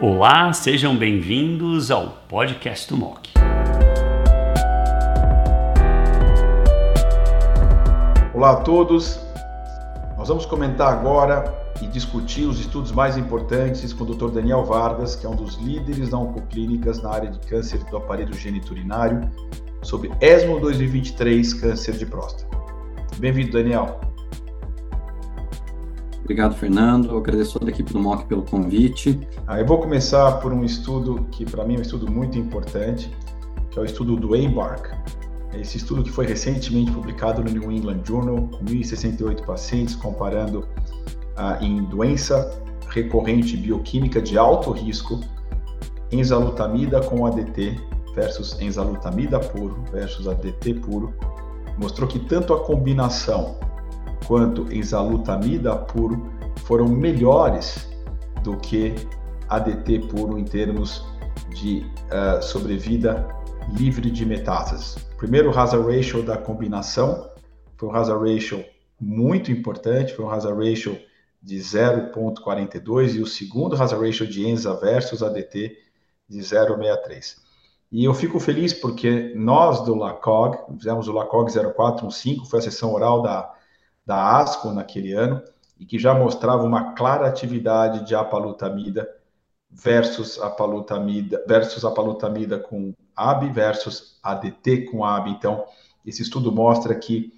Olá, sejam bem-vindos ao podcast do MOC. Olá a todos, nós vamos comentar agora e discutir os estudos mais importantes com o Dr. Daniel Vargas, que é um dos líderes da Oncoclínicas na área de câncer do aparelho geniturinário, sobre ESMO 2023, câncer de próstata. Bem-vindo, Daniel. Obrigado, Fernando. Eu agradeço toda a equipe do MOC pelo convite. Ah, eu vou começar por um estudo que, para mim, é um estudo muito importante, que é o estudo do EMBARC. Esse estudo que foi recentemente publicado no New England Journal, com 1.068 pacientes, comparando ah, em doença recorrente bioquímica de alto risco, enzalutamida com ADT versus enzalutamida puro versus ADT puro, mostrou que tanto a combinação quanto enzalutamida puro foram melhores do que ADT puro em termos de uh, sobrevida livre de metástases. Primeiro, hazard ratio da combinação foi um hazard ratio muito importante, foi um hazard ratio de 0,42 e o segundo hazard ratio de ENZA versus ADT de 0,63. E eu fico feliz porque nós do LACOG, fizemos o LACOG 0415, foi a sessão oral da da ASCO naquele ano e que já mostrava uma clara atividade de apalutamida versus apalutamida versus apalutamida com AB versus ADT com AB. Então, esse estudo mostra que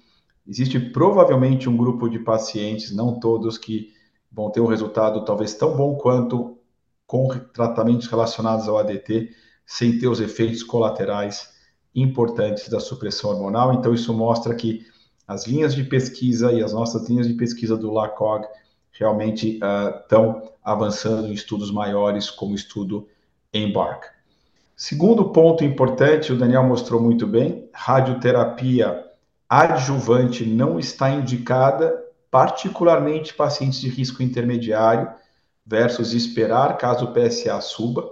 existe provavelmente um grupo de pacientes, não todos, que vão ter um resultado talvez tão bom quanto com tratamentos relacionados ao ADT, sem ter os efeitos colaterais importantes da supressão hormonal. Então, isso mostra que as linhas de pesquisa e as nossas linhas de pesquisa do LACOG realmente estão uh, avançando em estudos maiores, como o estudo EMBARC. Segundo ponto importante, o Daniel mostrou muito bem, radioterapia adjuvante não está indicada, particularmente pacientes de risco intermediário, versus esperar caso o PSA suba.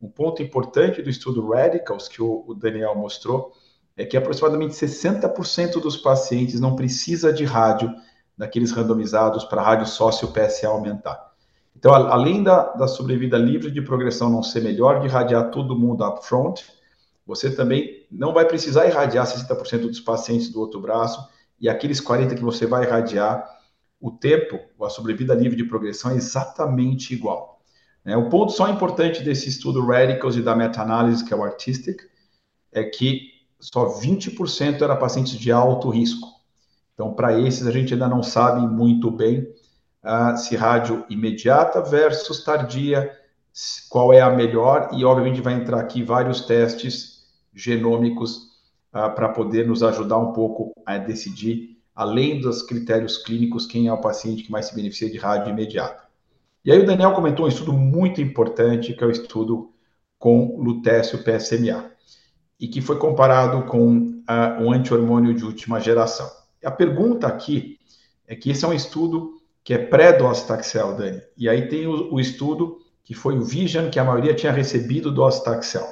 Um ponto importante do estudo Radicals, que o Daniel mostrou, é que aproximadamente 60% dos pacientes não precisa de rádio daqueles randomizados para rádio sócio PSA aumentar. Então, além da, da sobrevida livre de progressão não ser melhor de irradiar todo mundo upfront, você também não vai precisar irradiar 60% dos pacientes do outro braço e aqueles 40 que você vai irradiar, o tempo, a sobrevida livre de progressão é exatamente igual. É, o ponto só importante desse estudo Radicals e da meta-análise, que é o Artistic, é que só 20% era pacientes de alto risco. Então, para esses, a gente ainda não sabe muito bem uh, se rádio imediata versus tardia, qual é a melhor, e obviamente vai entrar aqui vários testes genômicos uh, para poder nos ajudar um pouco a decidir, além dos critérios clínicos, quem é o paciente que mais se beneficia de rádio imediata. E aí o Daniel comentou um estudo muito importante, que é o estudo com lutécio PSMA e que foi comparado com um anti-hormônio de última geração. A pergunta aqui é que esse é um estudo que é pré-docetaxel, Dani, e aí tem o, o, estudo que foi o Vision, que a maioria tinha recebido docetaxel.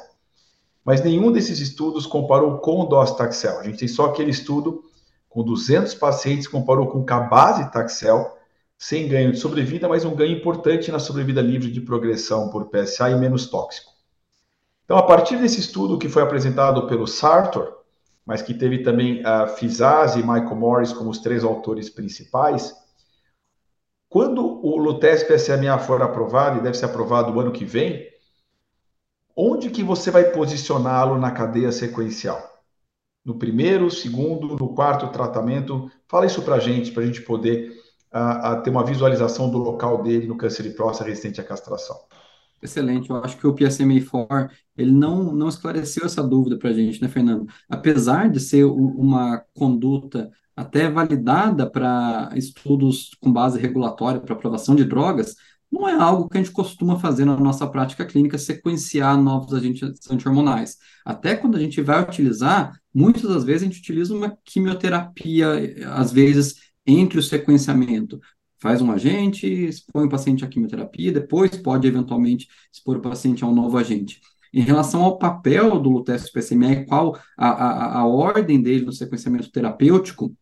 Mas nenhum desses estudos comparou com o docetaxel. A gente tem só aquele estudo com 200 pacientes, comparou com cabazitaxel, sem ganho de sobrevida, mas um ganho importante na sobrevida livre de progressão por PSA e menos tóxico. Então, a partir desse estudo que foi apresentado pelo Sartor, mas que teve também a uh, Fizaz e Michael Morris como os três autores principais, quando o Lutesp PSMA for aprovado, e deve ser aprovado o ano que vem, onde que você vai posicioná-lo na cadeia sequencial? No primeiro, segundo, no quarto tratamento? Fala isso para a gente, para a gente poder uh, uh, ter uma visualização do local dele no câncer de próstata resistente à castração. Excelente, eu acho que o PSMA4 ele não, não esclareceu essa dúvida para a gente, né, Fernando? Apesar de ser uma conduta até validada para estudos com base regulatória para aprovação de drogas, não é algo que a gente costuma fazer na nossa prática clínica, sequenciar novos agentes antihormonais. Até quando a gente vai utilizar, muitas das vezes a gente utiliza uma quimioterapia, às vezes entre o sequenciamento, faz um agente, expõe o paciente à quimioterapia, depois pode eventualmente expor o paciente a um novo agente. Em relação ao papel do lutécio PSMA, qual a, a, a ordem dele no sequenciamento terapêutico,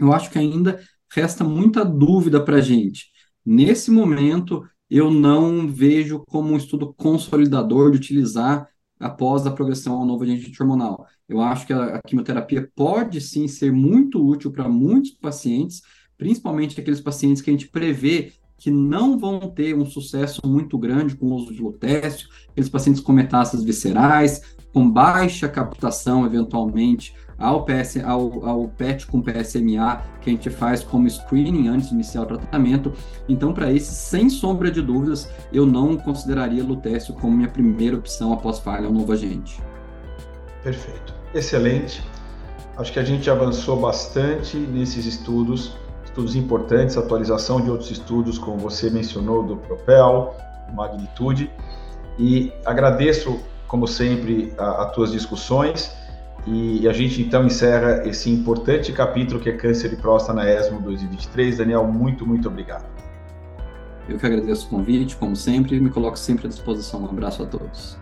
eu acho que ainda resta muita dúvida para a gente. Nesse momento, eu não vejo como um estudo consolidador de utilizar após a progressão ao novo agente hormonal. Eu acho que a, a quimioterapia pode sim ser muito útil para muitos pacientes, principalmente aqueles pacientes que a gente prevê que não vão ter um sucesso muito grande com o uso de lutécio, aqueles pacientes com metástases viscerais, com baixa captação, eventualmente, ao, PS, ao, ao PET com PSMA, que a gente faz como screening antes de iniciar o tratamento. Então, para esse, sem sombra de dúvidas, eu não consideraria lutécio como minha primeira opção após falha ao novo agente. Perfeito. Excelente. Acho que a gente avançou bastante nesses estudos estudos importantes, atualização de outros estudos, como você mencionou, do Propel, Magnitude. E agradeço, como sempre, as tuas discussões. E a gente então encerra esse importante capítulo que é câncer de próstata na ESMO 2023. Daniel, muito, muito obrigado. Eu que agradeço o convite, como sempre, e me coloco sempre à disposição. Um abraço a todos.